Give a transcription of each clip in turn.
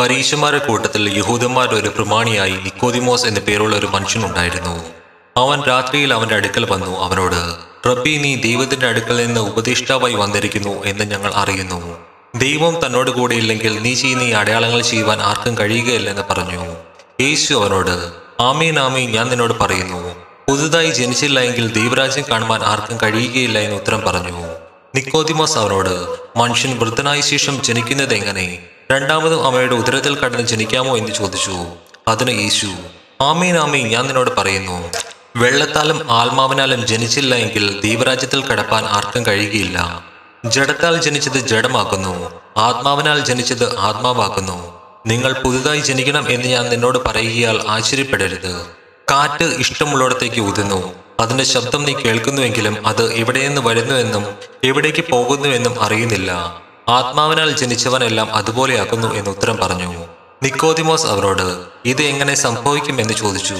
പരീശന്മാരുടെ കൂട്ടത്തിൽ യഹൂദന്മാരുടെ ഒരു പ്രമാണിയായി നിക്കോദിമോസ് എന്ന പേരുള്ള ഒരു മനുഷ്യനുണ്ടായിരുന്നു അവൻ രാത്രിയിൽ അവന്റെ അടുക്കൽ വന്നു അവനോട് റബ്ബി നീ ദൈവത്തിന്റെ അടുക്കൽ നിന്ന് ഉപദേഷ്ടാവായി വന്നിരിക്കുന്നു എന്ന് ഞങ്ങൾ അറിയുന്നു. ദൈവം തന്നോട് കൂടെ ഇല്ലെങ്കിൽ നീ ചെയ്യുന്ന ഈ അടയാളങ്ങൾ ചെയ്യുവാൻ ആർക്കും കഴിയുകയില്ലെന്ന് പറഞ്ഞു. യേശു അവനോട് ആമീൻ ആമീൻ ഞാൻ നിന്നോട് പറയുന്നു. പുതുതായി ജനിച്ചില്ല എങ്കിൽ ദൈവരാജ്യം കാണുവാൻ ആർക്കും കഴിയുകയില്ല എന്ന് ഉത്തരം പറഞ്ഞു. നിക്കോദിമോസ് അവനോട് മനുഷ്യൻ വൃദ്ധനായ ശേഷം ജനിക്കുന്നത് എങ്ങനെ? രണ്ടാമതും അവയുടെ ഉദരത്തിൽ കടന്ന് ജനിക്കാമോ എന്ന് ചോദിച്ചു. അതിന് യേശു ആമീൻ ആമീൻ ഞാൻ നിന്നോട് പറയുന്നു. വെള്ളത്താലും ആത്മാവിനാലും ജനിച്ചില്ല എങ്കിൽ ദൈവരാജ്യത്തിൽ കടപ്പാൻ ആർക്കും കഴിയുകയില്ല. ജഡത്താൽ ജനിച്ചത് ജഡമാക്കുന്നു ആത്മാവിനാൽ ജനിച്ചത് ആത്മാവാക്കുന്നു. നിങ്ങൾ പുതുതായി ജനിക്കണം എന്ന് ഞാൻ നിന്നോട് പറയുകയാൽ ആശ്ചര്യപ്പെടരുത്. കാറ്റ് ഇഷ്ടമുള്ളിടത്തേക്ക് ഊതുന്നു അതിന്റെ ശബ്ദം നീ കേൾക്കുന്നുവെങ്കിലും അത് എവിടെയെന്ന് വരുന്നുവെന്നും എവിടേക്ക് പോകുന്നുവെന്നും അറിയുന്നില്ല. ആത്മാവിനാൽ ജനിച്ചവനെല്ലാം അതുപോലെയാക്കുന്നു എന്ന് ഉത്തരം പറഞ്ഞു. നിക്കോതിമോസ് അവരോട് ഇത് എങ്ങനെ സംഭവിക്കും? എന്ന് ചോദിച്ചു.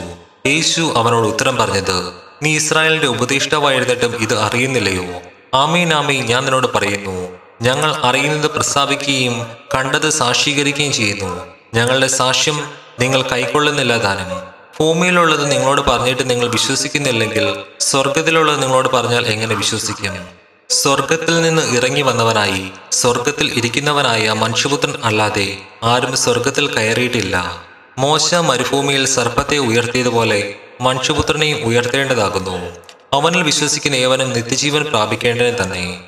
യേശു അവനോട് ഉത്തരം പറഞ്ഞത് നീ ഇസ്രായേലിന്റെ ഉപദേഷ്ടാവായിരുന്നിട്ടും ഇത് അറിയുന്നില്ലയോ? ആമീൻ ആമീൻ ഞാൻ നിന്നോട് പറയുന്നു. ഞങ്ങൾ അറിയുന്നത് പ്രസ്താവിക്കുകയും കണ്ടത് സാക്ഷീകരിക്കുകയും ചെയ്യുന്നു. ഞങ്ങളുടെ സാക്ഷ്യം നിങ്ങൾ കൈക്കൊള്ളുന്നില്ല താനും ഭൂമിയിലുള്ളത് നിങ്ങളോട് പറഞ്ഞിട്ട് നിങ്ങൾ വിശ്വസിക്കുന്നില്ലെങ്കിൽ സ്വർഗത്തിലുള്ളത് നിങ്ങളോട് പറഞ്ഞാൽ എങ്ങനെ വിശ്വസിക്കും? സ്വർഗത്തിൽ നിന്ന് ഇറങ്ങി വന്നവനായി സ്വർഗത്തിൽ ഇരിക്കുന്നവനായ മനുഷ്യപുത്രൻ അല്ലാതെ ആരും സ്വർഗത്തിൽ കയറിയിട്ടില്ല. മോശ മരുഭൂമിയിൽ സർപ്പത്തെ ഉയർത്തിയതുപോലെ മനുഷ്യപുത്രനെയും ഉയർത്തേണ്ടതാകുന്നു. അവനിൽ വിശ്വസിക്കുന്ന ഏവനും നിത്യജീവൻ പ്രാപിക്കേണ്ടതിന് തന്നെ.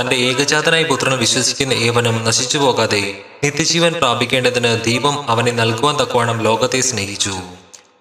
തന്റെ ഏകജാതനായ പുത്രനെ വിശ്വസിക്കുന്ന ഏവനും നശിച്ചു പോകാതെ നിത്യജീവൻ പ്രാപിക്കേണ്ടതിന് ദീപം അവനെ നൽകുവാൻ തക്കവണ്ണം ലോകത്തെ സ്നേഹിച്ചു.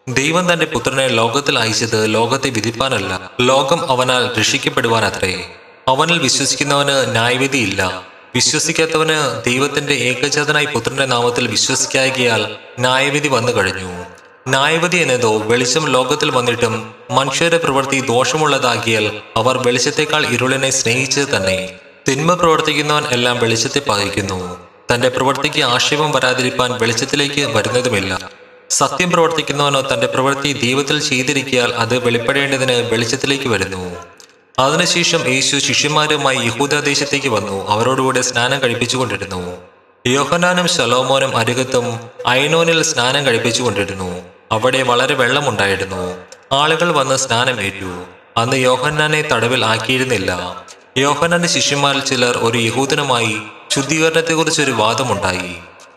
ദൈവം തന്റെ പുത്രനെ ലോകത്തിൽ അയച്ചത് ലോകത്തെ വിധിപ്പാനല്ല ലോകം അവനാൽ രക്ഷിക്കപ്പെടുവാനത്രേ. അവനിൽ വിശ്വസിക്കുന്നവന് ന്യായവിധിയില്ല. വിശ്വസിക്കാത്തവന് ദൈവത്തിന്റെ ഏകജാതനായി പുത്രന്റെ നാമത്തിൽ വിശ്വസിക്കായകയാൽ ന്യായവിധി വന്നു കഴിഞ്ഞു. ന്യായവിധി എന്നതോ വെളിച്ചം ലോകത്തിൽ വന്നിട്ടും മനുഷ്യരുടെ പ്രവൃത്തി ദോഷമുള്ളതാകിയാൽ അവർ വെളിച്ചത്തെക്കാൾ ഇരുളിനെ സ്നേഹിച്ചത് തന്നെ. തിന്മ പ്രവർത്തിക്കുന്നവൻ എല്ലാം വെളിച്ചത്തെ പകയ്ക്കുന്നു തന്റെ പ്രവൃത്തിക്ക് ആക്ഷേപം വരാതിരിക്കാൻ വെളിച്ചത്തിലേക്ക് വരുന്നതുമില്ല. സത്യം പ്രവർത്തിക്കുന്നവനോ തന്റെ പ്രവൃത്തി ദൈവത്തിൽ ചെയ്തിരിക്കിയാൽ അത് വെളിപ്പെടേണ്ടതിന് വെളിച്ചത്തിലേക്ക് വരുന്നു. അതിനുശേഷം യേശു ശിഷ്യന്മാരുമായി യഹൂദദേശത്തേക്ക് വന്നു. അവരോടുകൂടെ സ്നാനം കഴിപ്പിച്ചുകൊണ്ടിരുന്നു. യോഹനാനും ശലോമോനും അരികത്തും ഐനോനിൽ സ്നാനം കഴിപ്പിച്ചുകൊണ്ടിരുന്നു. അവിടെ വളരെ വെള്ളമുണ്ടായിരുന്നു. ആളുകൾ വന്ന് സ്നാനമേറ്റു. അന്ന് യോഹന്നാനെ തടവിൽ ആക്കിയിരുന്നില്ല. യോഹന്നാന്റെ ശിഷ്യന്മാരിൽ ചിലർ ഒരു യഹൂദനുമായി ശുദ്ധീകരണത്തെക്കുറിച്ചൊരു വാദമുണ്ടായി.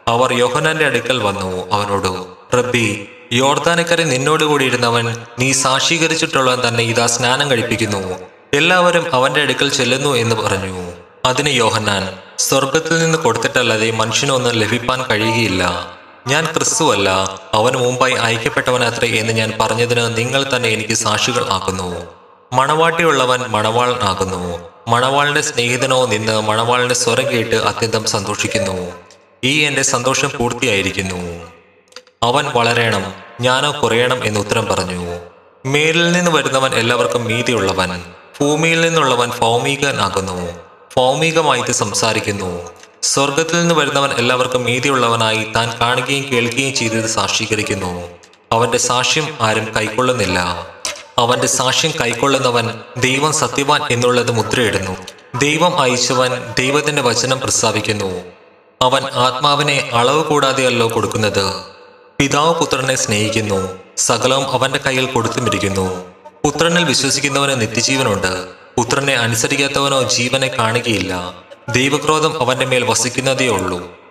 അവർ യോഹന്നാന്റെ അടുക്കൽ വന്നു. അവനോട് റബ്ബി യോർദാനക്കരെ നിന്നോടുകൂടിയിരുന്നവൻ കൂടി നീ സാക്ഷീകരിച്ചിട്ടുള്ളവൻ തന്നെ ഇതാ സ്നാനം കഴിപ്പിക്കുന്നു. എല്ലാവരും അവന്റെ അടുക്കൽ ചെല്ലുന്നു എന്ന് പറഞ്ഞു. അതിന് യോഹന്നാൻ സ്വർഗത്തിൽ നിന്ന് കൊടുത്തിട്ടല്ലാതെ മനുഷ്യനൊന്നും ലഭിപ്പാൻ കഴിയുകയില്ല. ഞാൻ ക്രിസ്തുവല്ല അവന് മുമ്പായി അയക്കപ്പെട്ടവനത്രേ എന്ന് ഞാൻ പറഞ്ഞതിന് നിങ്ങൾ തന്നെ എനിക്ക് സാക്ഷികൾ ആക്കുന്നു. മണവാട്ടിയുള്ളവൻ മണവാൾ ആകുന്നു. മണവാളിന്റെ സ്നേഹിതനോ നിന്ന് മണവാളിന്റെ സ്വരം കേട്ട് അത്യന്തം സന്തോഷിക്കുന്നു. ഈ എന്റെ സന്തോഷം പൂർത്തിയായിരിക്കുന്നു. അവൻ വളരണം ഞാനോ കുറയണം എന്ന് ഉത്തരം പറഞ്ഞു. മേലിൽ നിന്ന് വരുന്നവൻ എല്ലാവർക്കും മീതിയുള്ളവൻ. ഭൂമിയിൽ നിന്നുള്ളവൻ ഭൗമികനാകുന്നു. ഭൗമികമായിട്ട് സംസാരിക്കുന്നു. സ്വർഗത്തിൽ നിന്ന് വരുന്നവൻ എല്ലാവർക്കും മീതിയുള്ളവനായി താൻ കാണുകയും കേൾക്കുകയും ചെയ്തത് സാക്ഷീകരിക്കുന്നു. അവന്റെ സാക്ഷ്യം ആരും കൈക്കൊള്ളുന്നില്ല. അവന്റെ സാക്ഷ്യം കൈക്കൊള്ളുന്നവൻ ദൈവം സത്യവാൻ എന്നുള്ളത് മുദ്രയിടുന്നു. ദൈവം അയച്ചവൻ ദൈവത്തിന്റെ വചനം പ്രസ്താവിക്കുന്നു. അവൻ ആത്മാവിനെ അളവ് കൂടാതെയല്ലോ കൊടുക്കുന്നത്. പിതാവ് പുത്രനെ സ്നേഹിക്കുന്നു. സകലവും അവന്റെ കയ്യിൽ കൊടുത്തുമിരിക്കുന്നു. പുത്രനിൽ വിശ്വസിക്കുന്നവന് നിത്യജീവനുണ്ട്. പുത്രനെ അനുസരിക്കാത്തവനോ ജീവനെ കാണുകയില്ല. ദൈവക്രോധം അവന്റെ മേൽ വസിക്കുന്നതേ ഉള്ളൂ.